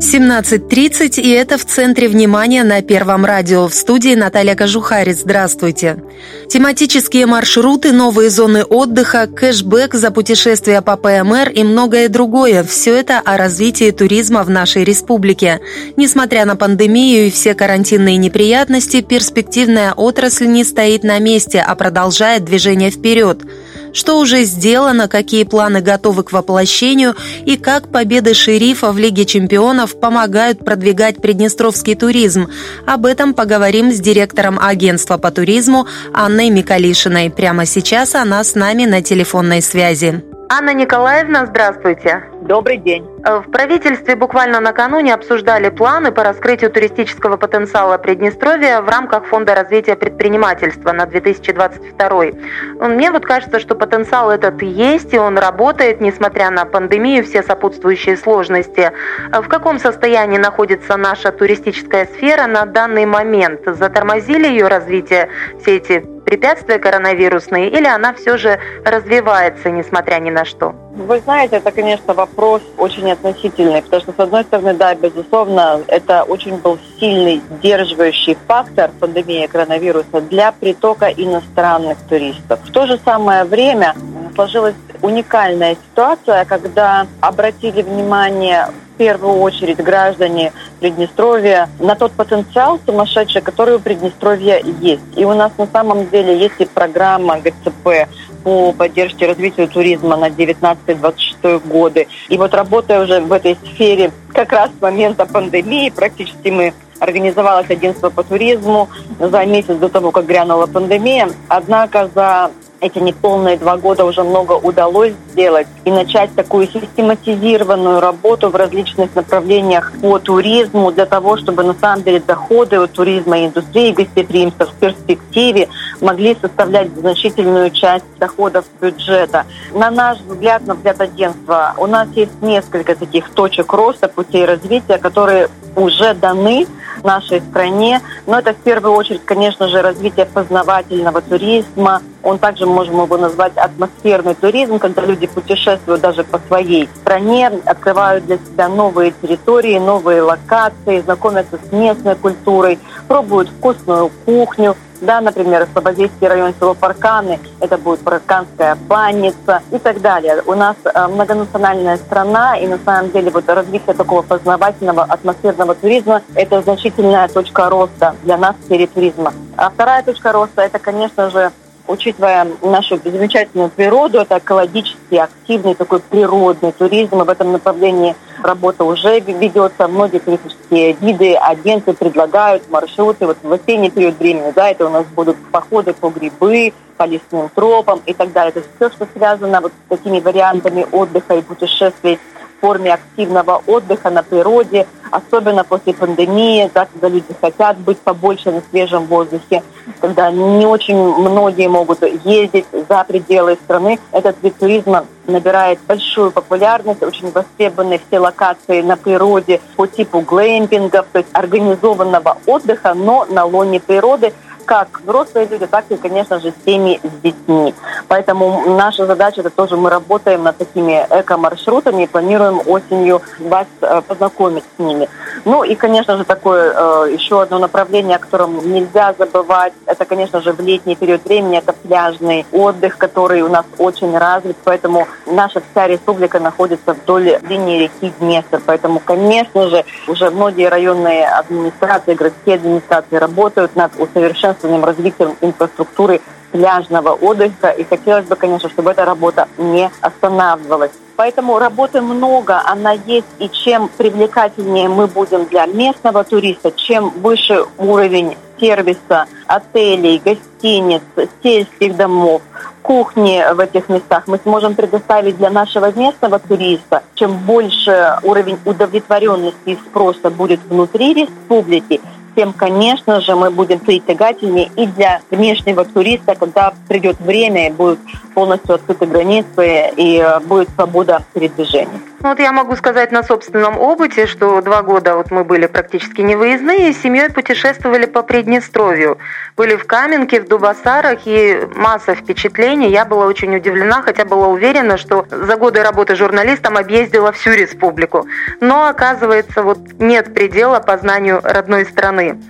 17.30, и это в центре внимания на Первом радио. В студии Наталья Кожухарец. Здравствуйте. Тематические маршруты, новые зоны отдыха, кэшбэк за путешествия по ПМР и многое другое. Все это о развитии туризма в нашей республике. Несмотря на пандемию и все карантинные неприятности, перспективная отрасль не стоит на месте, а продолжает движение вперед – что уже сделано, какие планы готовы к воплощению и как победы шерифа в Лиге чемпионов помогают продвигать приднестровский туризм. Об этом поговорим с директором агентства по туризму Анной Микалишиной. Прямо сейчас она с нами на телефонной связи. Анна Николаевна, здравствуйте. Добрый день. Э, в правительстве буквально накануне обсуждали планы по раскрытию туристического потенциала Приднестровья в рамках Фонда развития предпринимательства на 2022. Мне вот кажется, что потенциал этот есть, и он работает, несмотря на пандемию, все сопутствующие сложности. Э, в каком состоянии находится наша туристическая сфера на данный момент? Затормозили ее развитие все эти препятствия коронавирусные, или она все же развивается, несмотря ни на что? Вы знаете, это, конечно, вопрос очень относительный, потому что, с одной стороны, да, безусловно, это очень был сильный сдерживающий фактор пандемии коронавируса для притока иностранных туристов. В то же самое время сложилась уникальная ситуация, когда обратили внимание в первую очередь граждане Приднестровья на тот потенциал сумасшедший, который у Приднестровья есть. И у нас на самом деле есть и программа ГЦП по поддержке развития туризма на 19-26 годы. И вот работая уже в этой сфере как раз с момента пандемии, практически мы организовалось агентство по туризму за месяц до того, как грянула пандемия. Однако за эти неполные два года уже много удалось сделать и начать такую систематизированную работу в различных направлениях по туризму для того, чтобы на самом деле доходы от туризма и индустрии гостеприимства в перспективе могли составлять значительную часть доходов бюджета. На наш взгляд, на взгляд агентства, у нас есть несколько таких точек роста, путей развития, которые уже даны нашей стране. Но это в первую очередь, конечно же, развитие познавательного туризма. Он также можем его назвать атмосферный туризм, когда люди путешествуют даже по своей стране, открывают для себя новые территории, новые локации, знакомятся с местной культурой, пробуют вкусную кухню, да, например, Слободейский район село Парканы, это будет Парканская банница и так далее. У нас э, многонациональная страна, и на самом деле вот развитие такого познавательного атмосферного туризма – это значительная точка роста для нас в сфере туризма. А вторая точка роста – это, конечно же, учитывая нашу замечательную природу, это экологически активный такой природный туризм. В этом направлении работа уже ведется. Многие туристические виды, агенты предлагают маршруты. Вот в осенний период времени, да, это у нас будут походы по грибы, по лесным тропам и так далее. То есть все, что связано вот с такими вариантами отдыха и путешествий форме активного отдыха на природе, особенно после пандемии, да, когда люди хотят быть побольше на свежем воздухе, когда не очень многие могут ездить за пределы страны. Этот вид туризма набирает большую популярность, очень востребованы все локации на природе по типу глэмпингов, то есть организованного отдыха, но на лоне природы – как взрослые люди, так и, конечно же, семьи с детьми. Поэтому наша задача, это тоже мы работаем над такими эко-маршрутами и планируем осенью вас э, познакомить с ними. Ну и, конечно же, такое э, еще одно направление, о котором нельзя забывать, это, конечно же, в летний период времени, это пляжный отдых, который у нас очень развит, поэтому наша вся республика находится вдоль линии реки Днестр, поэтому, конечно же, уже многие районные администрации, городские администрации работают над усовершенствованием государственным развитием инфраструктуры пляжного отдыха. И хотелось бы, конечно, чтобы эта работа не останавливалась. Поэтому работы много, она есть, и чем привлекательнее мы будем для местного туриста, чем выше уровень сервиса, отелей, гостиниц, сельских домов, кухни в этих местах мы сможем предоставить для нашего местного туриста, чем больше уровень удовлетворенности и спроса будет внутри республики, тем, конечно же, мы будем притягательнее и для внешнего туриста, когда придет время и будут полностью открыты границы и э, будет свобода передвижения. Ну, вот я могу сказать на собственном опыте, что два года вот мы были практически не выездные, с семьей путешествовали по Приднестровью. Были в Каменке, в Дубасарах, и масса впечатлений. Я была очень удивлена, хотя была уверена, что за годы работы журналистом объездила всю республику. Но, оказывается, вот нет предела познанию родной страны.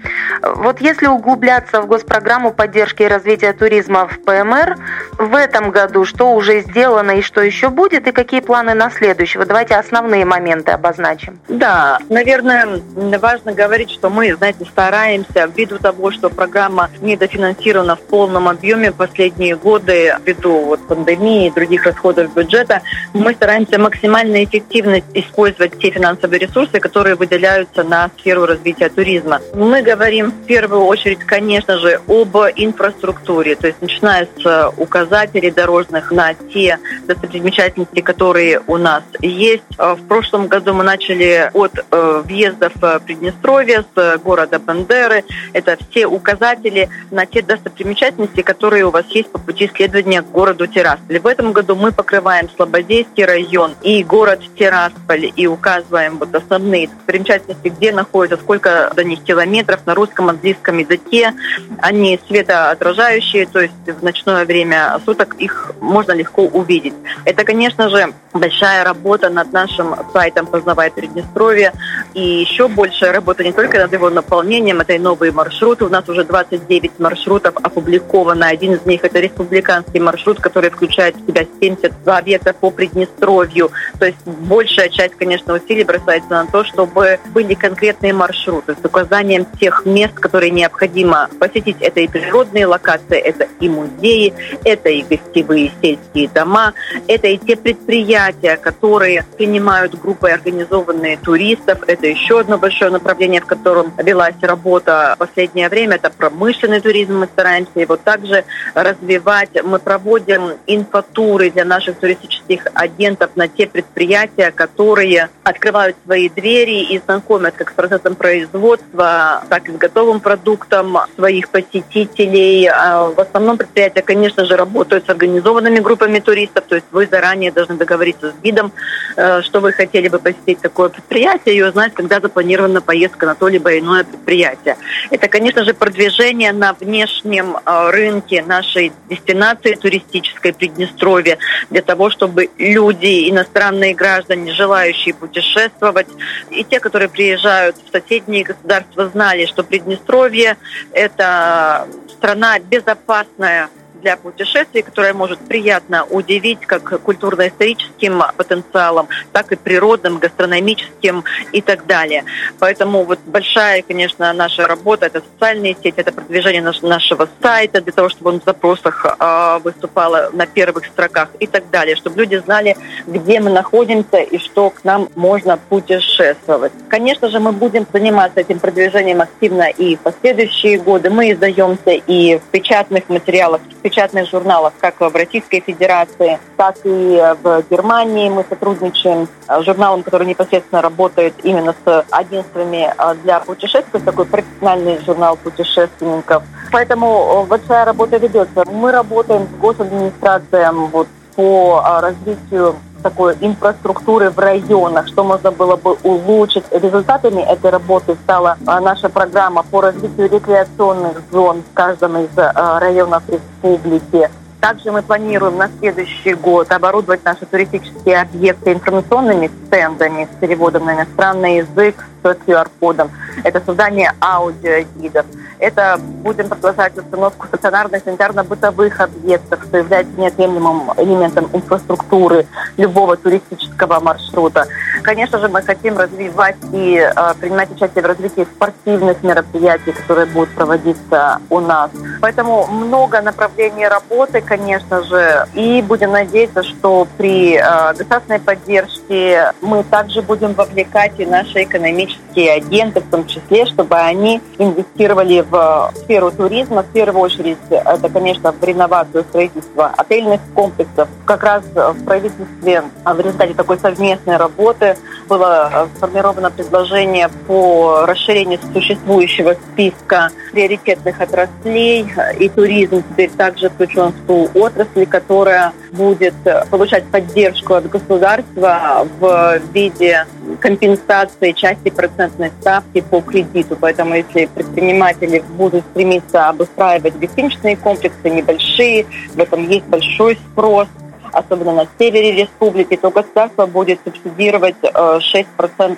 Вот если углубляться в госпрограмму поддержки и развития туризма в ПМР, в этом году что уже сделано и что еще будет, и какие планы на следующего? Давайте основные моменты обозначим. Да, наверное, важно говорить, что мы, знаете, стараемся ввиду того, что программа недофинансирована в полном объеме последние годы ввиду вот пандемии и других расходов бюджета, мы стараемся максимально эффективно использовать те финансовые ресурсы, которые выделяются на сферу развития туризма. Мы говорим в первую очередь, конечно же, об инфраструктуре, то есть начиная с указателей дорожных на те достопримечательности, которые у нас есть. Э, в прошлом году мы начали от э, въезда в Приднестровье с города Бандеры. Это все указатели на те достопримечательности, которые у вас есть по пути следования к городу Тирасполь. В этом году мы покрываем Слободейский район и город Тирасполь и указываем вот основные достопримечательности, где находятся, сколько до них километров на русском, английском языке. Они светоотражающие, то есть в ночное время суток их можно легко увидеть. Это, конечно же, большая работа над нашим сайтом «Познавай Приднестровье». И еще большая работа не только над его наполнением, это и новые маршруты. У нас уже 29 маршрутов опубликовано. Один из них – это республиканский маршрут, который включает в себя 72 объекта по Приднестровью. То есть большая часть, конечно, усилий бросается на то, чтобы были конкретные маршруты с указанием тех мест, которые необходимо посетить. Это и природные локации, это и музеи, это и гостевые сельские дома, это и те предприятия, которые принимают группы организованные туристов. Еще одно большое направление, в котором велась работа в последнее время. Это промышленный туризм. Мы стараемся его также развивать. Мы проводим инфотуры для наших туристических агентов на те предприятия, которые открывают свои двери и знакомят как с процессом производства, так и с готовым продуктом своих посетителей. А в основном предприятия, конечно же, работают с организованными группами туристов, то есть вы заранее должны договориться с гидом, Э, что вы хотели бы посетить такое предприятие и узнать, когда запланирована поездка на то либо иное предприятие. Это, конечно же, продвижение на внешнем э, рынке нашей дестинации туристической Приднестровья для того, чтобы люди, иностранные граждане, желающие путешествовать, и те, которые приезжают в соседние государства, знали, что Приднестровье – это страна безопасная для путешествий, которая может приятно удивить как культурно-историческим потенциалом, так и природным, гастрономическим и так далее. Поэтому вот большая, конечно, наша работа – это социальные сети, это продвижение нашего сайта для того, чтобы он в запросах э, выступал на первых строках и так далее, чтобы люди знали, где мы находимся и что к нам можно путешествовать. Конечно же, мы будем заниматься этим продвижением активно и в последующие годы. Мы издаемся и в печатных материалах, в печатных журналах, как в Российской Федерации, так и в Германии. Мы сотрудничаем с журналом, который непосредственно работает именно с агентствами а, для путешествий, такой профессиональный журнал путешественников. Поэтому большая работа ведется. Мы работаем с госадминистрацией вот, по развитию такой инфраструктуры в районах, что можно было бы улучшить. Результатами этой работы стала а, наша программа по развитию рекреационных зон в каждом из а, районов республики. Также мы планируем на следующий год оборудовать наши туристические объекты информационными стендами с переводом на иностранный язык, с QR-кодом. Это создание аудиогидов. Это будем продолжать установку стационарных санитарно-бытовых объектов, что является неотъемлемым элементом инфраструктуры любого туристического маршрута. Конечно же, мы хотим развивать и э, принимать участие в развитии спортивных мероприятий, которые будут проводиться у нас. Поэтому много направлений работы, конечно же, и будем надеяться, что при э, государственной поддержке мы также будем вовлекать и наши экономические агенты, в том числе, чтобы они инвестировали в сферу туризма. В первую очередь, это, конечно, в реновацию строительства отельных комплексов. Как раз в правительстве в результате такой совместной работы было сформировано предложение по расширению существующего списка приоритетных отраслей, и туризм теперь также включен в ту отрасль, которая будет получать поддержку от государства в виде компенсации части процентной ставки по кредиту. Поэтому если предприниматели будут стремиться обустраивать гостиничные комплексы небольшие, в этом есть большой спрос, особенно на севере республики, то государство будет субсидировать 6%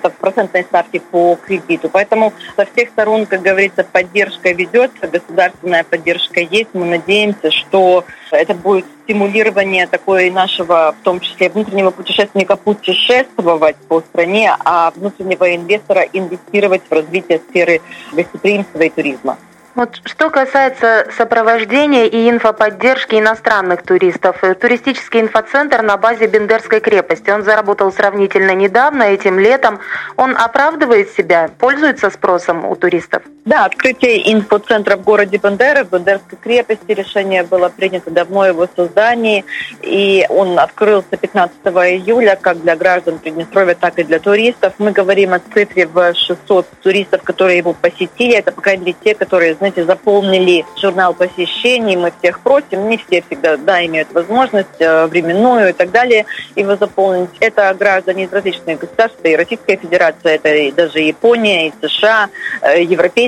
э, процентной ставки по кредиту. Поэтому со всех сторон, как говорится, поддержка ведется, государственная поддержка есть. Мы надеемся, что это будет стимулирование такое нашего, в том числе внутреннего путешественника путешествовать по стране, а внутреннего инвестора инвестировать в развитие сферы гостеприимства и туризма. Вот что касается сопровождения и инфоподдержки иностранных туристов, э, туристический инфоцентр на базе Бендерской крепости, он заработал сравнительно недавно, этим летом. Он оправдывает себя, пользуется спросом у туристов? Да, открытие инфоцентра в городе Бендеры, в Бендерской крепости. Решение было принято давно его создании, и он открылся 15 июля как для граждан Приднестровья, так и для туристов. Мы говорим о цифре в 600 туристов, которые его посетили. Это, по крайней мере, те, которые знаете, заполнили журнал посещений, мы всех просим, не все всегда, да, имеют возможность э, временную и так далее его заполнить. Это граждане из различных государств, и Российская Федерация, это и даже Япония, и США, э,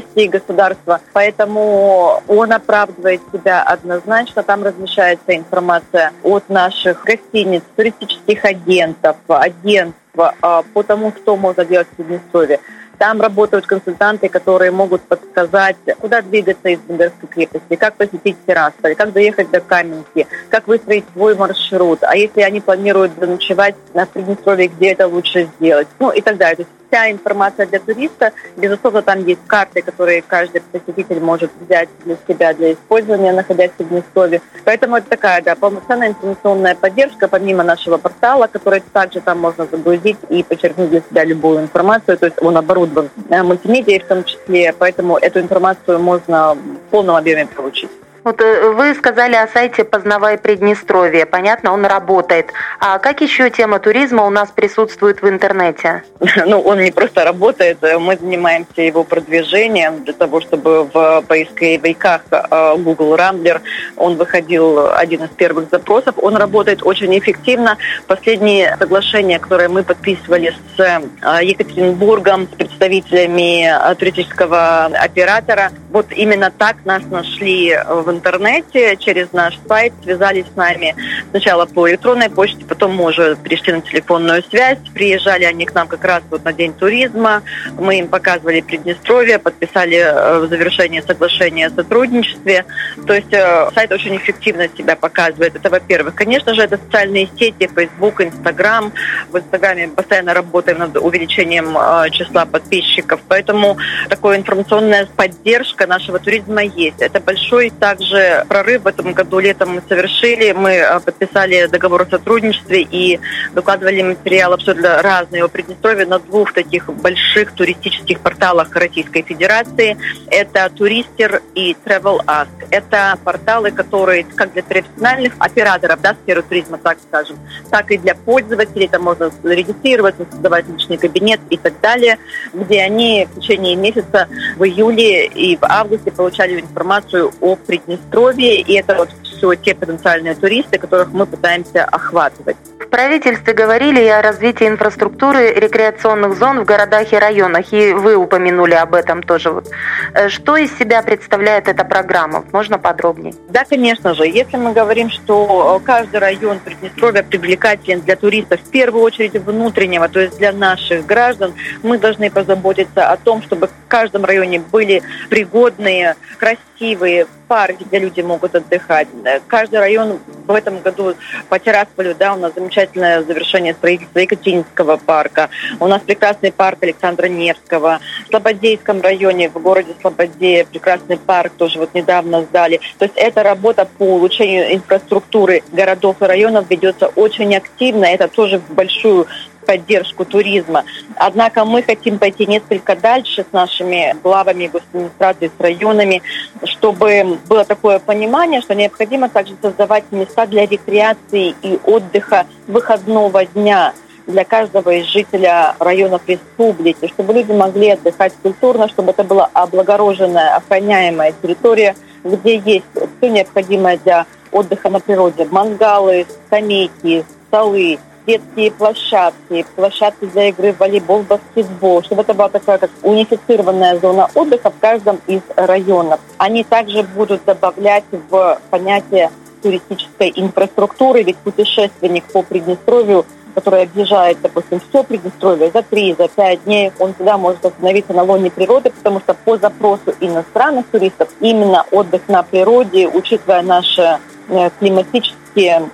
европейские государства. Поэтому он оправдывает себя однозначно. Там размещается информация от наших гостиниц, туристических агентов, агентств э, по тому, что можно делать в Приднестровье. Там работают консультанты, которые могут подсказать, куда двигаться из Бендерской крепости, как посетить Тирасполь, как доехать до Каменки, как выстроить свой маршрут. А если они планируют заночевать на Приднестровье, где это лучше сделать? Ну и так далее. То есть вся информация для туриста. Безусловно, там есть карты, которые каждый посетитель может взять для себя, для использования, находясь в Приднестровье. Поэтому это такая, да, полноценная информационная поддержка, помимо нашего портала, который также там можно загрузить и подчеркнуть для себя любую информацию. То есть он оборудован э, мультимедией в том числе, поэтому эту информацию можно в полном объеме получить. Вот э, вы сказали о сайте «Познавай Приднестровье». Понятно, он работает. А как еще тема туризма у нас присутствует в интернете? Ну, он не просто работает, мы занимаемся его продвижением для того, чтобы в поисковиках э, Google Rambler он выходил один из первых запросов. Он работает очень эффективно. Последние соглашения, которые мы подписывали с э, Екатеринбургом, с представителями туристического оператора, вот именно так нас нашли в интернете, через наш сайт, связались с нами сначала по электронной почте, потом мы уже пришли на телефонную связь. Приезжали они к нам как раз вот на День туризма. Мы им показывали Приднестровье, подписали э, в завершении соглашения о сотрудничестве. То есть э, сайт очень эффективно себя показывает. Это, во-первых. Конечно же, это социальные сети, Facebook, Instagram. В Инстаграме постоянно работаем над увеличением э, числа подписчиков. Поэтому такая информационная поддержка нашего туризма есть. Это большой также также прорыв в этом году летом мы совершили. Мы а, подписали договор о сотрудничестве и докладывали материал абсолютно разный о Приднестровье на двух таких больших туристических порталах Российской Федерации. Это Туристер и Travel Ask. Это порталы, которые как для профессиональных операторов да, сферы туризма, так скажем, так и для пользователей. Там можно зарегистрироваться, создавать личный кабинет и так далее, где они в течение месяца в июле и в августе получали информацию о Приднестровье Приднестровье, и это вот все те потенциальные туристы, которых мы пытаемся охватывать. В правительстве говорили и о развитии инфраструктуры рекреационных зон в городах и районах, и вы упомянули об этом тоже. Вот. Э, что из себя представляет эта программа? Можно подробнее? Да, конечно же. Если мы говорим, что э, каждый район Приднестровья привлекателен для туристов, в первую очередь внутреннего, то есть для наших граждан, мы должны позаботиться о том, чтобы в каждом районе были пригодные, красивые парки, где люди могут отдыхать. Каждый район в этом году по Тирасполю, да, у нас замечательное завершение строительства Екатеринского парка. У нас прекрасный парк Александра Невского. В Слободейском районе, в городе Слободея, прекрасный парк тоже вот недавно сдали. То есть эта работа по улучшению инфраструктуры городов и районов ведется очень активно. Это тоже в большую поддержку туризма. Однако мы хотим пойти несколько дальше с нашими главами госадминистрации, с районами, чтобы было такое понимание, что необходимо также создавать места для рекреации и отдыха выходного дня для каждого из жителя районов республики, чтобы люди могли отдыхать культурно, чтобы это была облагороженная, охраняемая территория, где есть все необходимое для отдыха на природе. Мангалы, скамейки, столы, детские площадки, площадки для игры в волейбол, баскетбол, чтобы это была такая как унифицированная зона отдыха в каждом из районов. Они также будут добавлять в понятие туристической инфраструктуры, ведь путешественник по Приднестровью который объезжает, допустим, все Приднестровье за три, за пять дней, он всегда может остановиться на лоне природы, потому что по запросу иностранных туристов именно отдых на природе, учитывая наши э, климатические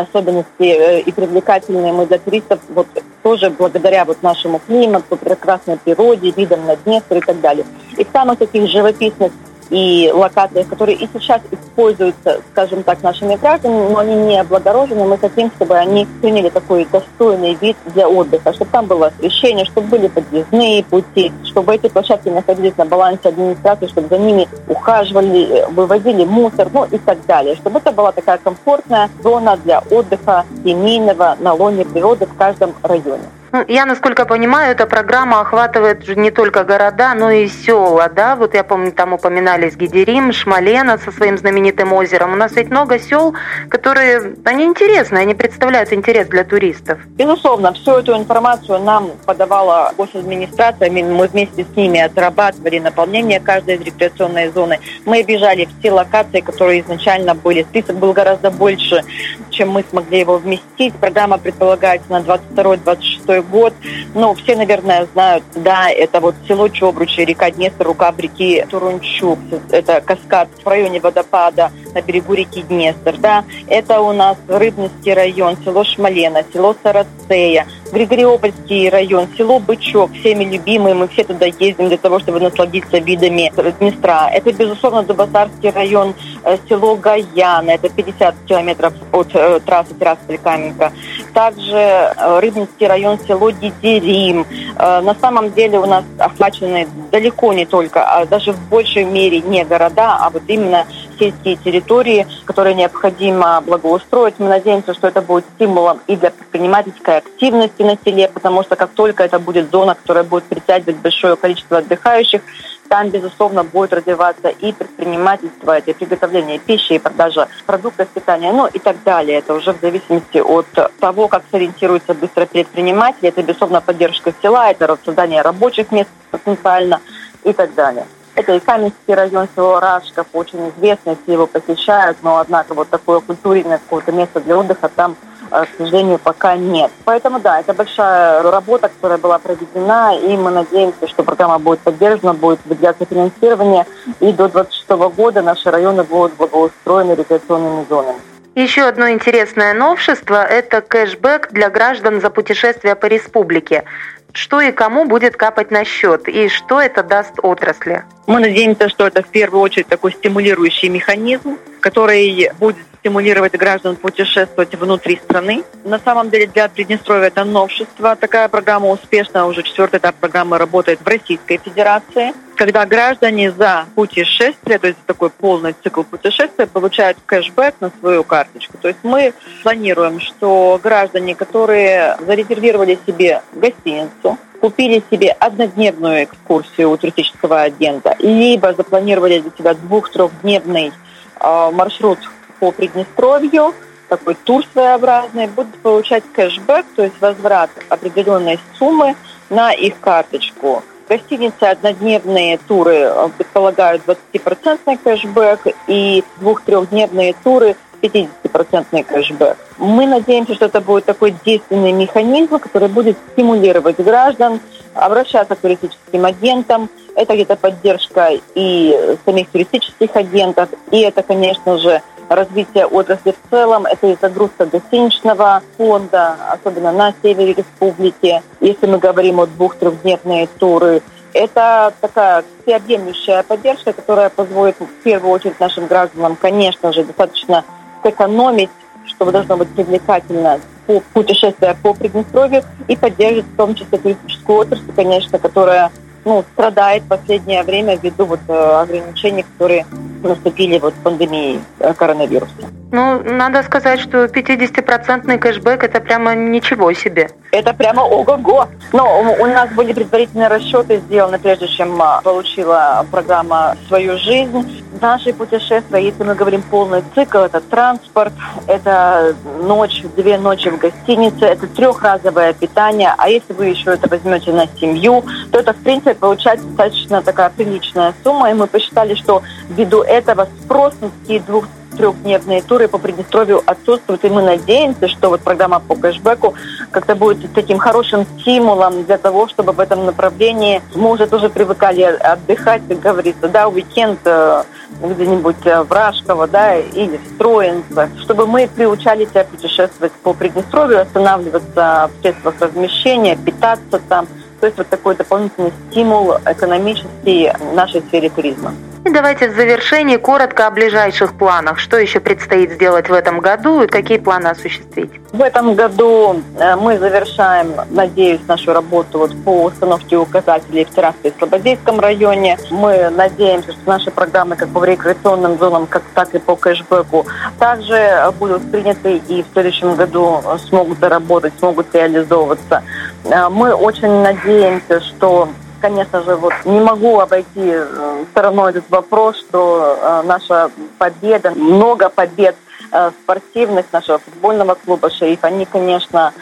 особенности э, и привлекательные мы для туристов вот тоже благодаря вот нашему климату, прекрасной природе, видам на Днестр и так далее. И в самых таких живописных и локациях, которые и сейчас используются, скажем так, нашими гражданами, но они не облагорожены. Мы хотим, чтобы они приняли такой достойный вид для отдыха, чтобы там было освещение, чтобы были подъездные пути, чтобы эти площадки находились на балансе администрации, чтобы за ними ухаживали, вывозили мусор, ну и так далее. Чтобы это была такая комфортная зона для отдыха семейного на лоне природы в каждом районе. Ну, я, насколько понимаю, эта программа охватывает не только города, но и села, да? Вот я помню, там упоминались Гидерим, Шмалена со своим знаменитым озером. У нас ведь много сел, которые, они интересны, они представляют интерес для туристов. Безусловно, всю эту информацию нам подавала госадминистрация. Мы вместе с ними отрабатывали наполнение каждой из рекреационной зоны. Мы обижали все локации, которые изначально были. Список был гораздо больше, чем мы смогли его вместить. Программа предполагается на 22-26 год. Ну, все, наверное, знают, да, это вот село Чобручи, река Днестр, рукав реки Турунчук, это каскад в районе водопада на берегу реки Днестр, да. Это у нас Рыбинский район, село Шмалена, село Сарацея, Григориопольский район, село Бычок, всеми любимые, мы все туда ездим для того, чтобы насладиться видами Днестра. Это, безусловно, Дубасарский район, э, село Гаяна, это 50 километров от э, трассы Тирасполь-Каменка. Также э, Рыбинский район, село Дидерим. На самом деле у нас охвачены далеко не только, а даже в большей мере не города, а вот именно сельские территории, которые необходимо благоустроить. Мы надеемся, что это будет стимулом и для предпринимательской активности на селе, потому что как только это будет зона, которая будет притягивать большое количество отдыхающих, там, безусловно, будет развиваться и предпринимательство, и приготовление пищи, и продажа продуктов питания, ну и так далее. Это уже в зависимости от того, как сориентируются быстро предприниматели. Это, безусловно, поддержка села, это создание рабочих мест потенциально и так далее. Это и Каменский район, село Рашков, очень известный, все его посещают, но, однако, вот такое культурное какое-то место для отдыха там Э, к сожалению, пока нет. Поэтому, да, это большая работа, которая была проведена, и мы надеемся, что программа будет поддержана, будет выделяться финансирование, и до 2026 года наши районы будут благоустроены рекреационными зонами. Еще одно интересное новшество – это кэшбэк для граждан за путешествия по республике. Что и кому будет капать на счет, и что это даст отрасли? Мы надеемся, что это в первую очередь такой стимулирующий механизм, который будет стимулировать граждан путешествовать внутри страны. На самом деле для Приднестровья это новшество. Такая программа успешно, уже четвертый этап программы работает в Российской Федерации. Когда граждане за путешествие, то есть такой полный цикл путешествия, получают кэшбэк на свою карточку. То есть мы планируем, что граждане, которые зарезервировали себе гостиницу, купили себе однодневную экскурсию у туристического агента, либо запланировали для себя двух-трехдневный э, маршрут по Приднестровью, такой тур своеобразный, будут получать кэшбэк, то есть возврат определенной суммы на их карточку. Гостиницы однодневные туры э, предполагают 20% кэшбэк и двух-трехдневные туры 50% кэшбэк. Мы надеемся, что это будет такой действенный механизм, который будет стимулировать граждан обращаться к туристическим агентам. Это где-то поддержка и самих туристических агентов, и это, конечно же, развитие отрасли в целом, это и загрузка гостиничного фонда, особенно на севере республики. Если мы говорим о двух-трехдневные туры, это такая всеобъемлющая поддержка, которая позволит в первую очередь нашим гражданам, конечно же, достаточно сэкономить, что должно быть привлекательно по путешествия по Приднестровью и поддерживать в том числе туристическую отрасль, конечно, которая ну, страдает в последнее время ввиду вот, э, ограничений, которые наступили вот пандемии э, коронавируса. Ну, надо сказать, что 50-процентный кэшбэк – это прямо ничего себе. Это прямо ого-го. Но у нас были предварительные расчеты сделаны, прежде чем а, получила программа свою жизнь. Наши путешествия, если мы говорим полный цикл, это транспорт, это ночь, две ночи в гостинице, это трехразовое питание. А если вы еще это возьмете на семью, то это, в принципе, получается достаточно такая приличная сумма. И мы посчитали, что ввиду этого спрос на такие двух трехдневные туры по Приднестровью отсутствуют, и мы надеемся, что вот программа по кэшбэку как-то будет таким хорошим стимулом для того, чтобы в этом направлении мы уже тоже привыкали отдыхать, как говорится, да, уикенд э, где-нибудь э, в Рашково, да, или в Троинце, чтобы мы приучали себя путешествовать по Приднестровью, останавливаться в средствах размещения, питаться там, то есть вот такой дополнительный стимул экономический в нашей сфере туризма. И давайте в завершении коротко о ближайших планах. Что еще предстоит сделать в этом году и какие планы осуществить? В этом году э, мы завершаем, надеюсь, нашу работу вот по установке указателей в Терраске и Слободейском районе. Мы надеемся, что наши программы как по рекреационным зонам, как, так и по кэшбэку также будут приняты и в следующем году смогут заработать, смогут реализовываться. Э, мы очень надеемся, что конечно же, вот не могу обойти э, стороной этот вопрос, что э, наша победа, много побед э, спортивных нашего футбольного клуба «Шериф», они, конечно,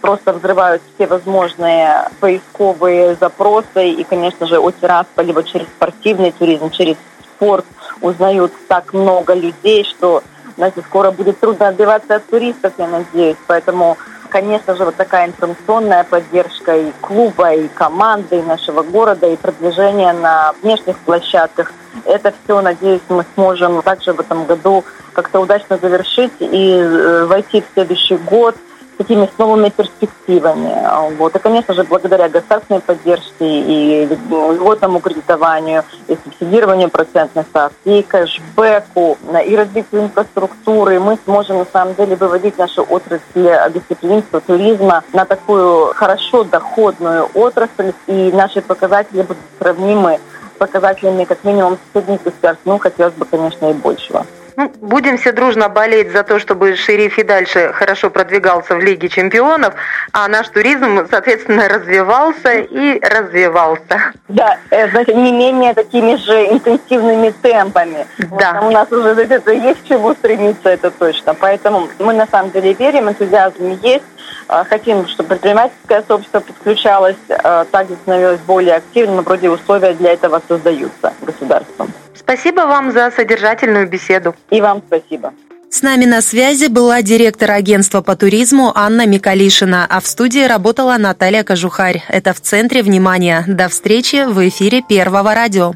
просто взрывают все возможные поисковые запросы. И, конечно же, о Тирасполе вот через спортивный туризм, через спорт узнают так много людей, что, знаете, скоро будет трудно отбиваться от туристов, я надеюсь. Поэтому конечно же, вот такая информационная поддержка и клуба, и команды, и нашего города, и продвижение на внешних площадках. Это все, надеюсь, мы сможем также в этом году как-то удачно завершить и э, войти в следующий год – такими с новыми перспективами. Вот. И, конечно же, благодаря государственной поддержке и льготному кредитованию, и субсидированию процентных ставок, и кэшбэку, и развитию инфраструктуры, мы сможем на самом деле выводить нашу отрасль гостеприимства, туризма на такую хорошо доходную отрасль, и наши показатели будут сравнимы с показателями как минимум соседних государств, ну, хотелось бы, конечно, и большего. Ну, будем все дружно болеть за то, чтобы шериф и дальше хорошо продвигался в Лиге чемпионов, а наш туризм, соответственно, развивался и развивался. Да, э, значит, не менее такими же интенсивными темпами. Да. Вот, у нас уже это есть к чему стремиться, это точно. Поэтому мы на самом деле верим, энтузиазм есть. А, хотим, чтобы предпринимательское сообщество подключалось, а, также становилось более активным, и вроде условия для этого создаются государством. Спасибо вам за содержательную беседу. И вам спасибо. С нами на связи была директор агентства по туризму Анна Микалишина, а в студии работала Наталья Кожухарь. Это в центре внимания. До встречи в эфире Первого радио.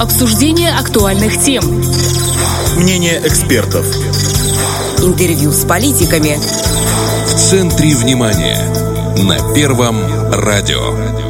Обсуждение актуальных тем. Мнение экспертов. Интервью с политиками. В центре внимания. На Первом радио.